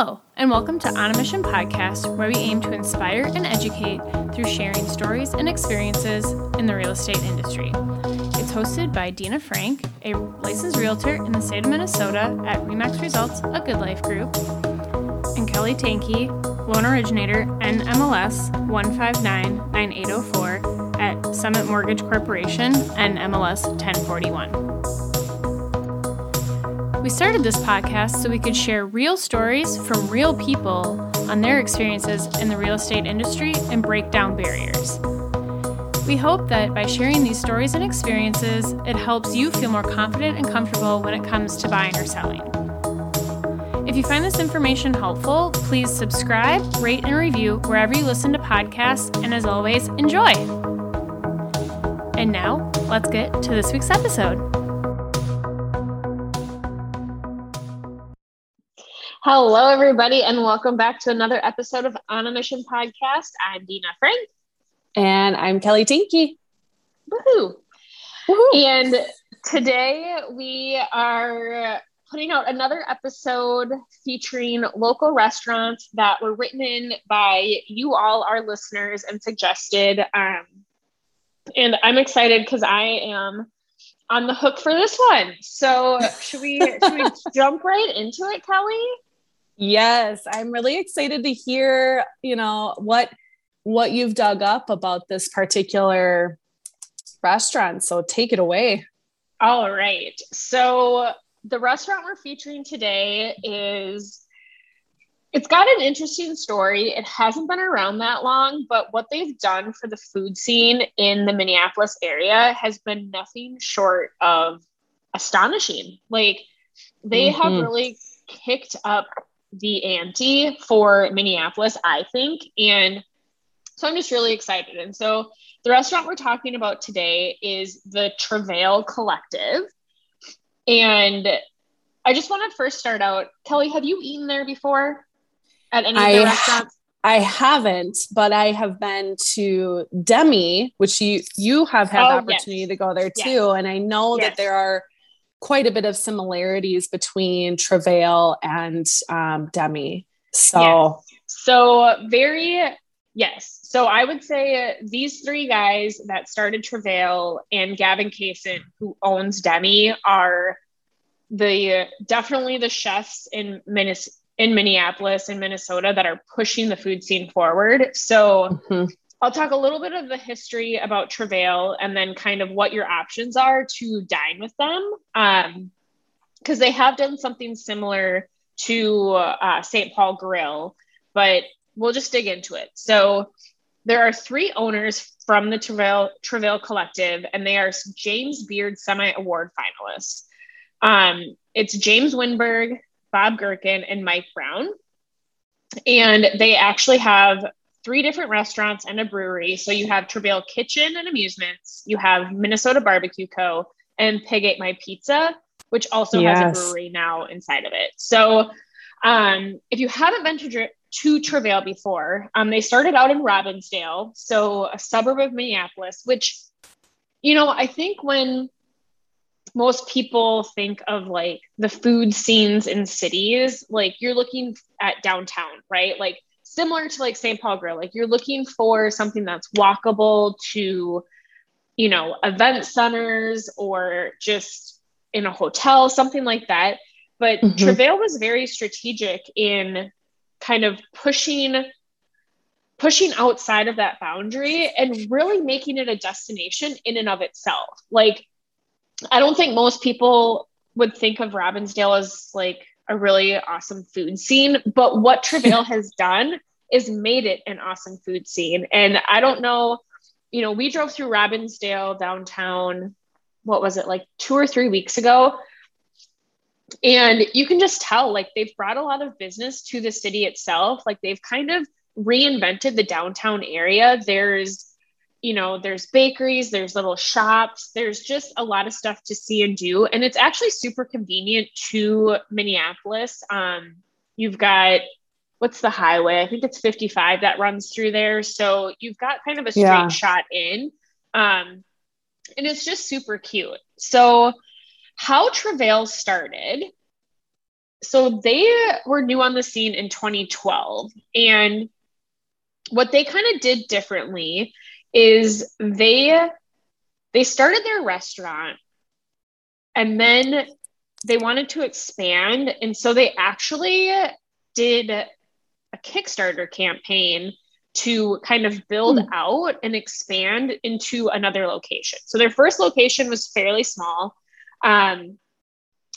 Hello, and welcome to On a Mission podcast, where we aim to inspire and educate through sharing stories and experiences in the real estate industry. It's hosted by Dina Frank, a licensed realtor in the state of Minnesota at Remax Results, a Good Life Group, and Kelly Tanky, loan originator NMLS 1599804 at Summit Mortgage Corporation and MLS 1041. We started this podcast so we could share real stories from real people on their experiences in the real estate industry and break down barriers. We hope that by sharing these stories and experiences, it helps you feel more confident and comfortable when it comes to buying or selling. If you find this information helpful, please subscribe, rate, and review wherever you listen to podcasts, and as always, enjoy! And now, let's get to this week's episode. Hello, everybody, and welcome back to another episode of On a Mission podcast. I'm Dina Frank. And I'm Kelly Tinky. Woohoo! Woohoo! And today we are putting out another episode featuring local restaurants that were written in by you all, our listeners, and suggested. Um, and I'm excited because I am on the hook for this one. So should we should we jump right into it, Kelly? Yes, I'm really excited to hear, you know, what what you've dug up about this particular restaurant. So take it away. All right. So the restaurant we're featuring today is it's got an interesting story. It hasn't been around that long, but what they've done for the food scene in the Minneapolis area has been nothing short of astonishing. Like they mm-hmm. have really kicked up the ante for Minneapolis, I think. And so I'm just really excited. And so the restaurant we're talking about today is the Travail Collective. And I just want to first start out. Kelly, have you eaten there before at any I, of the restaurants? I haven't, but I have been to Demi, which you you have had oh, the opportunity yes. to go there too. Yes. And I know yes. that there are quite a bit of similarities between Travail and um, Demi. So, yes. so very, yes. So I would say these three guys that started Travail and Gavin Kaysen, who owns Demi, are the definitely the chefs in Minnesota in Minneapolis and Minnesota that are pushing the food scene forward. So mm-hmm. I'll talk a little bit of the history about Travail and then kind of what your options are to dine with them. Um, because they have done something similar to uh, St. Paul Grill, but we'll just dig into it. So there are three owners from the Travail, Travail Collective, and they are James Beard Semi Award finalists. Um, it's James Winberg, Bob Gerken, and Mike Brown. And they actually have three different restaurants and a brewery. So you have Travail Kitchen and Amusements, you have Minnesota Barbecue Co., and Pig Ate My Pizza, which also yes. has a brewery now inside of it. So um, if you haven't been to, to Travail before, um, they started out in Robbinsdale, so a suburb of Minneapolis, which, you know, I think when most people think of like the food scenes in cities, like you're looking at downtown, right? Like similar to like St. Paul Grill, like you're looking for something that's walkable to, you know, event centers or just in a hotel, something like that. But mm-hmm. Travail was very strategic in kind of pushing pushing outside of that boundary and really making it a destination in and of itself. Like I don't think most people would think of Robbinsdale as like a really awesome food scene, but what Travail has done is made it an awesome food scene. And I don't know, you know, we drove through Robbinsdale downtown, what was it, like two or three weeks ago? And you can just tell, like, they've brought a lot of business to the city itself. Like, they've kind of reinvented the downtown area. There's, you know, there's bakeries, there's little shops, there's just a lot of stuff to see and do. And it's actually super convenient to Minneapolis. Um, you've got what's the highway? I think it's 55 that runs through there. So you've got kind of a straight yeah. shot in. Um, and it's just super cute. So, how Travail started so they were new on the scene in 2012 and what they kind of did differently is they they started their restaurant and then they wanted to expand and so they actually did a kickstarter campaign to kind of build hmm. out and expand into another location so their first location was fairly small um,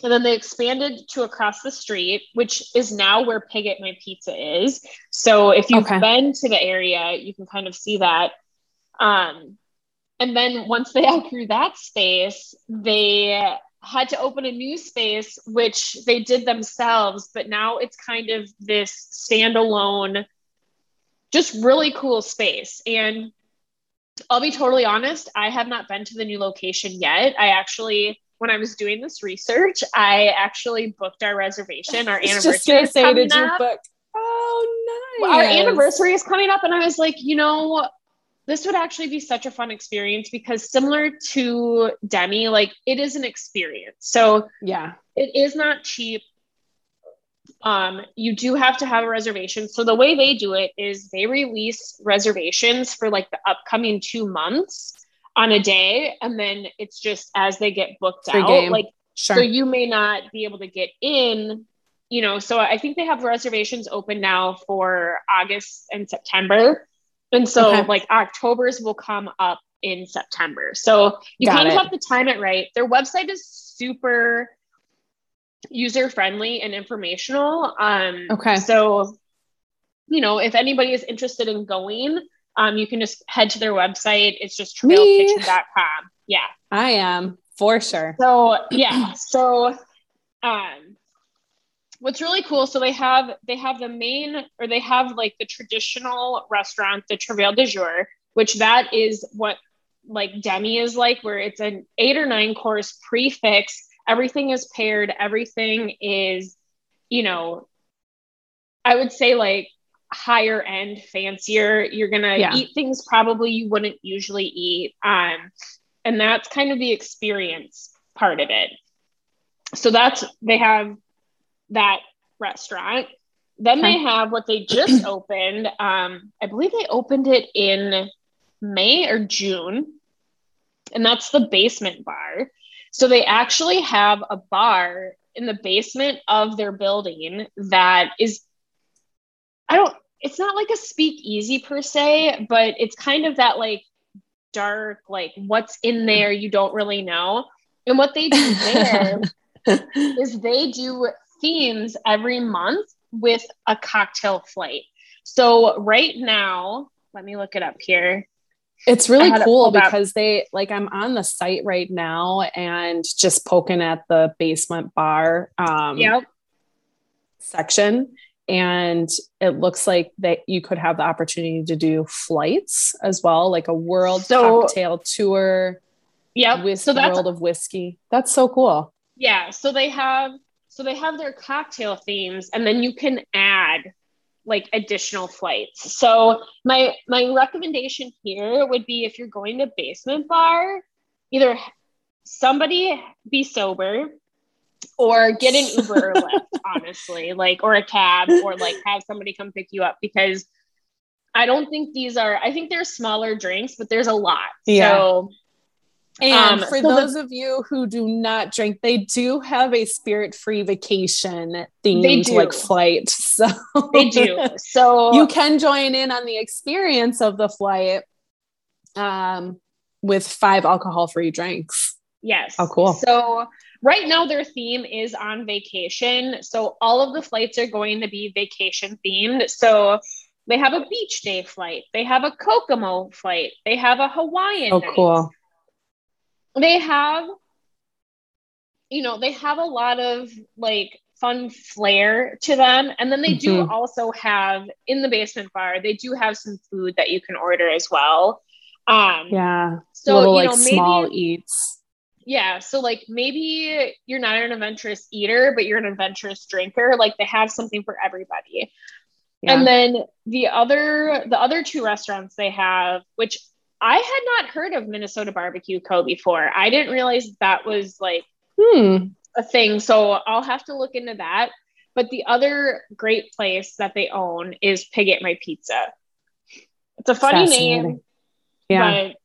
and then they expanded to across the street, which is now where Pig Ate My Pizza is. So if you've okay. been to the area, you can kind of see that. Um, and then once they outgrew that space, they had to open a new space, which they did themselves. But now it's kind of this standalone, just really cool space. And I'll be totally honest, I have not been to the new location yet. I actually when I was doing this research, I actually booked our reservation. Our anniversary just gonna say, did you book? Oh, nice. Our anniversary is coming up, and I was like, you know, this would actually be such a fun experience because similar to Demi, like it is an experience. So yeah, it is not cheap. Um, you do have to have a reservation. So the way they do it is they release reservations for like the upcoming two months on a day and then it's just as they get booked Free out game. like sure. so you may not be able to get in you know so i think they have reservations open now for august and september and so okay. like october's will come up in september so you Got kind it. of have to time it right their website is super user friendly and informational um okay so you know if anybody is interested in going um, you can just head to their website. It's just travailkitchen.com. Yeah. I am for sure. So yeah. So um what's really cool, so they have they have the main or they have like the traditional restaurant, the Travail de Jour, which that is what like Demi is like, where it's an eight or nine course prix fixe. Everything is paired, everything is, you know, I would say like higher end, fancier. You're gonna yeah. eat things probably you wouldn't usually eat. Um, and that's kind of the experience part of it. So that's they have that restaurant. Then okay. they have what they just opened. Um, I believe they opened it in May or June, and that's the basement bar. So they actually have a bar in the basement of their building that is I don't it's not like a speakeasy per se, but it's kind of that like dark, like what's in there you don't really know. And what they do there is they do themes every month with a cocktail flight. So right now, let me look it up here. It's really cool because they like I'm on the site right now and just poking at the basement bar um yep. section and it looks like that you could have the opportunity to do flights as well like a world so, cocktail tour yeah with so that's world of whiskey that's so cool yeah so they have so they have their cocktail themes and then you can add like additional flights so my my recommendation here would be if you're going to basement bar either somebody be sober or get an Uber or Lyft, honestly, like, or a cab, or like have somebody come pick you up because I don't think these are, I think they're smaller drinks, but there's a lot. Yeah. So, and um, for so those the, of you who do not drink, they do have a spirit free vacation themed like flight. So they do. So you can join in on the experience of the flight um, with five alcohol free drinks. Yes. Oh, cool. So right now their theme is on vacation. So all of the flights are going to be vacation themed. So they have a beach day flight, they have a Kokomo flight, they have a Hawaiian. Oh, night. cool. They have, you know, they have a lot of like fun flair to them. And then they mm-hmm. do also have in the basement bar, they do have some food that you can order as well. Um, yeah. So, Little, you know, like maybe, small eats yeah so like maybe you're not an adventurous eater but you're an adventurous drinker like they have something for everybody yeah. and then the other the other two restaurants they have which i had not heard of minnesota barbecue co before i didn't realize that was like hmm. a thing so i'll have to look into that But the other great place that they own is Pig Ate My Pizza. It's a funny name, yeah. but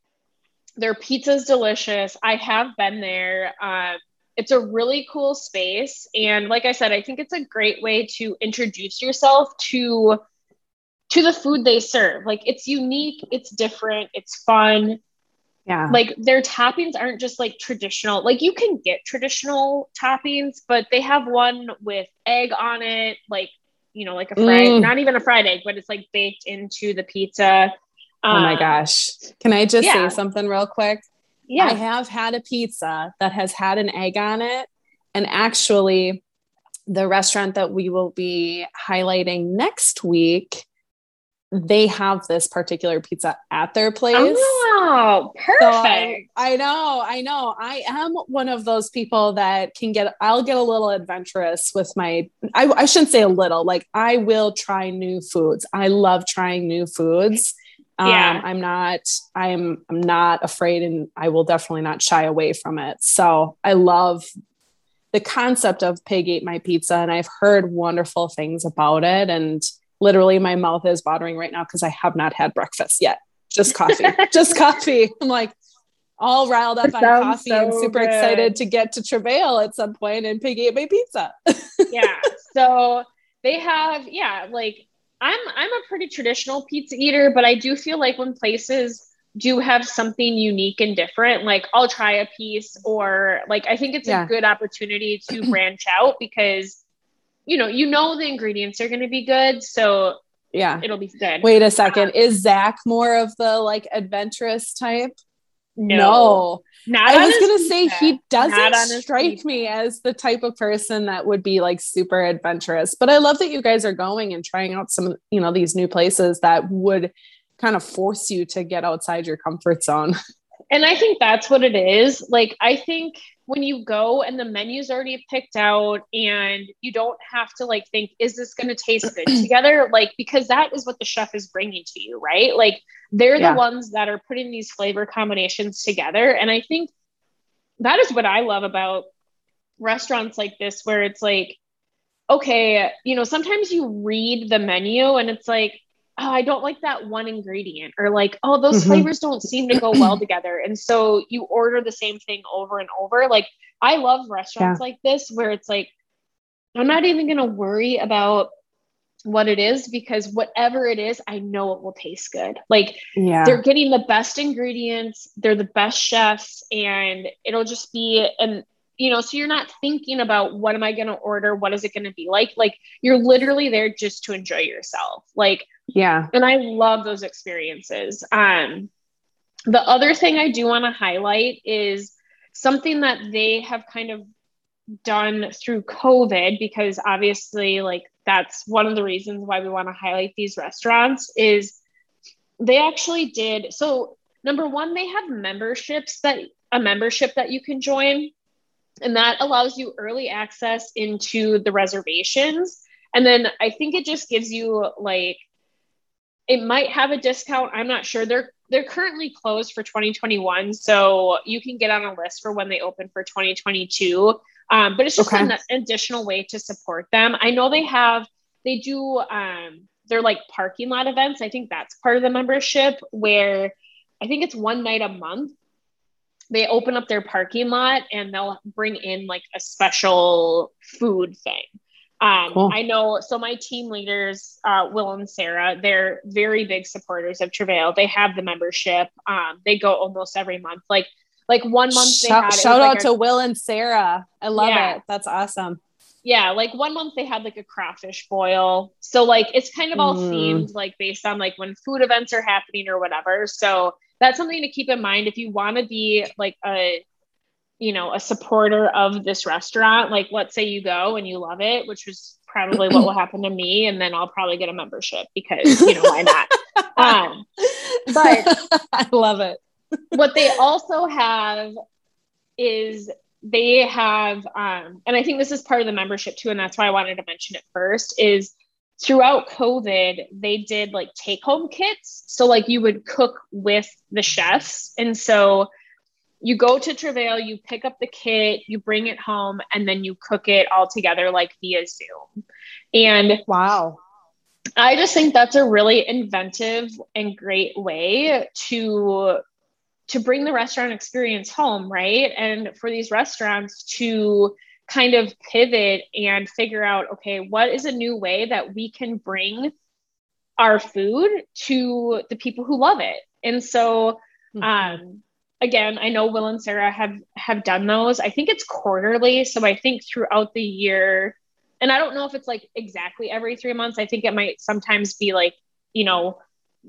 their pizza is delicious. I have been there. Um, it's a really cool space, and like I said, I think it's a great way to introduce yourself to to the food they serve. Like it's unique, it's different, it's fun. Yeah. Like their toppings aren't just like traditional. Like you can get traditional toppings, but they have one with egg on it, like you know, like a fried, mm. not even a fried egg, but it's like baked into the pizza. Um, oh my um, gosh. Can I just yeah. say something real quick? Yeah. I have had a pizza that has had an egg on it. And actually, the restaurant that we will be highlighting next week they have this particular pizza at their place. Oh, perfect. So I, I, know, I know. I am one of those people that can get, I'll get a little adventurous with my, I, I shouldn't say a little, like I will try new foods. I love trying new foods. Um, yeah. I'm not, I'm, I'm not afraid and I will definitely not shy away from it. So I love the concept of pig ate my pizza and I've heard wonderful things about it. And, literally my mouth is watering right now because I have not had breakfast yet. Just coffee. just coffee. I'm like all riled up on coffee so and super good. excited to get to Travail at some point and Piggy ate my pizza. yeah. So they have, yeah, like I'm I'm a pretty traditional pizza eater, but I do feel like when places do have something unique and different, like I'll try a piece or like I think it's yeah. a good opportunity to branch out because you know, you know the ingredients are going to be good, so yeah, it'll be good. Wait a second, is Zach more of the like adventurous type? No, no. Not I was gonna say he doesn't strike me as the type of person that would be like super adventurous. But I love that you guys are going and trying out some, you know, these new places that would kind of force you to get outside your comfort zone. And I think that's what it is. Like I think when you go and the menu's already picked out and you don't have to like think is this going to taste good together? Like because that is what the chef is bringing to you right? Like they're yeah. the ones that are putting these flavor combinations together. And i think that is what i love about restaurants like this where it's like okay you know sometimes you read the menu and it's like oh, I don't like that one ingredient, or like, oh, those mm-hmm. flavors don't seem to go well together. And so you order the same thing over and over. Like, I love restaurants yeah. like this where it's like, I'm not even going to worry about what it is because whatever it is, I know it will taste good. Like, yeah. they're getting the best ingredients, they're the best chefs, and it'll just be, and you know, so you're not thinking about what am I going to order? What is it going to be like? Like, you're literally there just to enjoy yourself. Like, yeah. And I love those experiences. Um, the other thing I do want to highlight is something that they have kind of done through COVID, because obviously, like, that's one of the reasons why we want to highlight these restaurants is they actually did. So, number one, they have memberships that a membership that you can join, and that allows you early access into the reservations. And then I think it just gives you like it might have a discount. I'm not sure. They're they're currently closed for 2021, so you can get on a list for when they open for 2022. Um, but it's just okay. an additional way to support them. I know they have they do um, they're like parking lot events. I think that's part of the membership where I think it's one night a month. They open up their parking lot and they'll bring in like a special food thing. Um, cool. I know, so my team leaders, uh, Will and Sarah, they're very big supporters of Travail. They have the membership. Um, they go almost every month. Like, like one month. Shout, had, shout out like to Will and Sarah. I love yeah. it. That's awesome. Yeah, like one month they had like a crawfish boil. So like it's kind of all mm. themed like based on like when food events are happening or whatever. So that's something to keep in mind if you want to be like a you know a supporter of this restaurant like let's say you go and you love it which was probably what will happen to me and then i'll probably get a membership because you know why not? Um, but i love it. what they also have is they have um, and i think this is part of the membership too and that's why i wanted to mention it first is throughout covid they did like take home kits. So like you would cook with the chefs. And so you go to Travail, you pick up the kit, you bring it home, and then you cook it all together like via Zoom. And wow. I just think that's a really inventive and great way to to bring the restaurant experience home, right? And for these restaurants to kind of pivot and figure out okay, what is a new way that we can bring our food to the people who love it. And so mm-hmm. um again, I know Will and Sarah have have done those. I think it's quarterly, so I think throughout the year, and I don't know if it's like exactly every three months. I think it might sometimes be like you know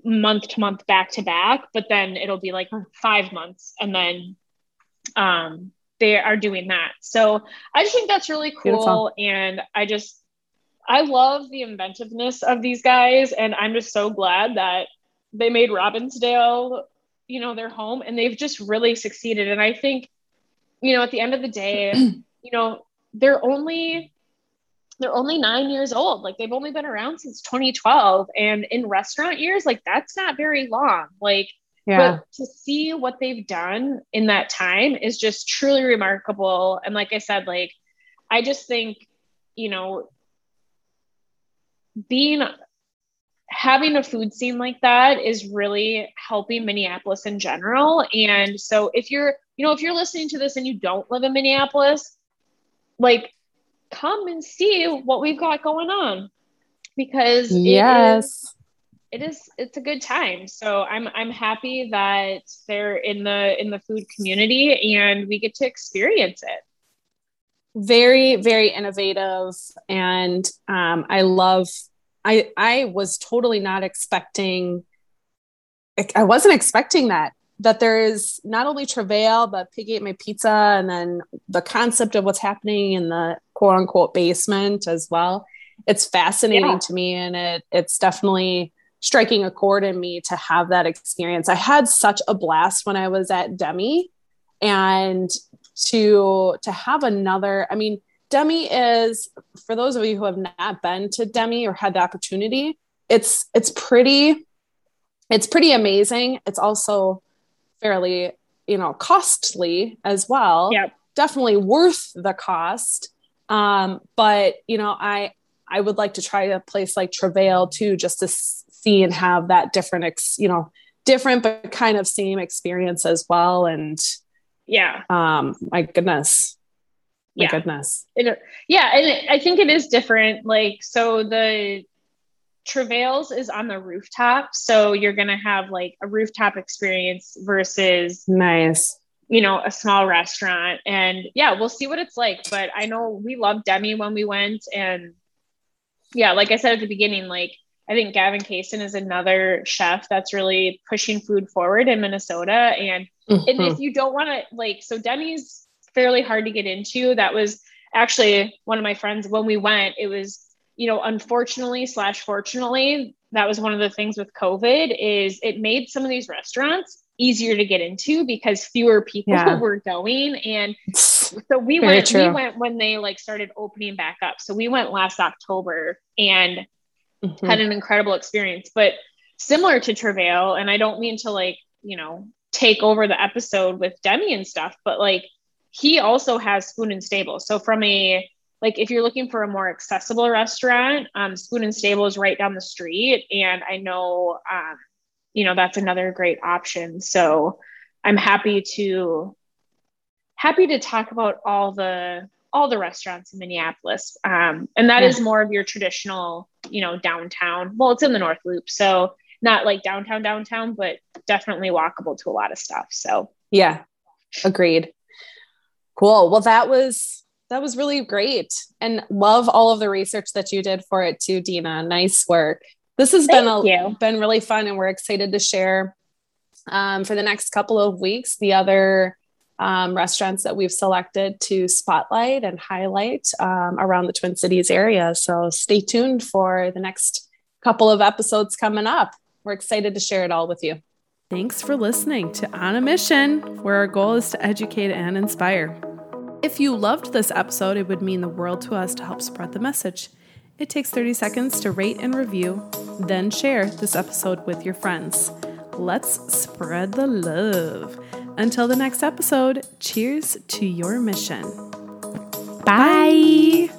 month to month, back to back, but then it'll be like five months, and then um, they are doing that. So I just think that's really cool, Beautiful. and I just I love the inventiveness of these guys, and I'm just so glad that they made Robbinsdale you know their home and they've just really succeeded. And i think you know at the end of the day you know they're only they're only nine years old. Like they've only been around since 2012 and in restaurant years like that's not very long. Like yeah. but to see what they've done in that time is just truly remarkable. And like i said like i just think you know being having a food scene like that is really helping Minneapolis in general. And so if you're, you know, if you're listening to this and you don't live in Minneapolis, like come and see what we've got going on because yes. It is, it is it's a good time. So I'm I'm happy that they're in the in the food community and we get to experience it very very innovative and um, i love I I was totally not expecting I wasn't expecting that that there is not only travail but pig ate my pizza and then the concept of what's happening in the quote unquote basement as well it's fascinating yeah. to me and it it's definitely striking a chord in me to have that experience i had such a blast when i was at demi and to to have another i mean Demi is, for those of you who have not been to Demi or had the opportunity, it's it's pretty, it's pretty amazing. It's also fairly, you know, costly as well. Yeah, definitely worth the cost. Um, but you know, I I would like to try a place like Travail too, just to see and have that different, ex, you know, different but kind of same experience as well. And yeah, um, my goodness, my yeah. goodness. It, yeah, and it, I think it is different. Like, so the Travails is on the rooftop, so you're gonna have like a rooftop experience versus nice, you know, a small restaurant. And yeah, we'll see what it's like. But I know we loved Demi when we went, and yeah, like I said at the beginning, like I think Gavin Kaysen is another chef that's really pushing food forward in Minnesota. And, mm-hmm. and if you don't want to like, so Demi's fairly hard to get into. That was actually one of my friends when we went, it was, you know, unfortunately slash fortunately, that was one of the things with COVID is it made some of these restaurants easier to get into because fewer people yeah. were going. And so we Very went, true. we went when they like started opening back up. So we went last October and mm-hmm. had an incredible experience, but similar to Travail. And I don't mean to like, you know, take over the episode with Demi and stuff, but like he also has Spoon and Stable. So from a like if you're looking for a more accessible restaurant, um, Spoon and Stable is right down the street, and I know um, you know that's another great option. So I'm happy to happy to talk about all the all the restaurants in Minneapolis, um, and that yeah. is more of your traditional, you know, downtown. Well, it's in the North Loop, so not like downtown downtown, but definitely walkable to a lot of stuff. So yeah, agreed. Cool. Well, that was that was really great and love all of the research that you did for it too, Dina. Nice work. This has Thank been a, been really fun and we're excited to share um, for the next couple of weeks the other um, restaurants that we've selected to spotlight and highlight um, around the Twin Cities area. So stay tuned for the next couple of episodes coming up. We're excited to share it all with you. Thanks for listening to On a Mission, where our goal is to educate and inspire. If you loved this episode, it would mean the world to us to help spread the message. It takes 30 seconds to rate and review, then share this episode with your friends. Let's spread the love. Until the next episode, cheers to your mission. Bye. Bye.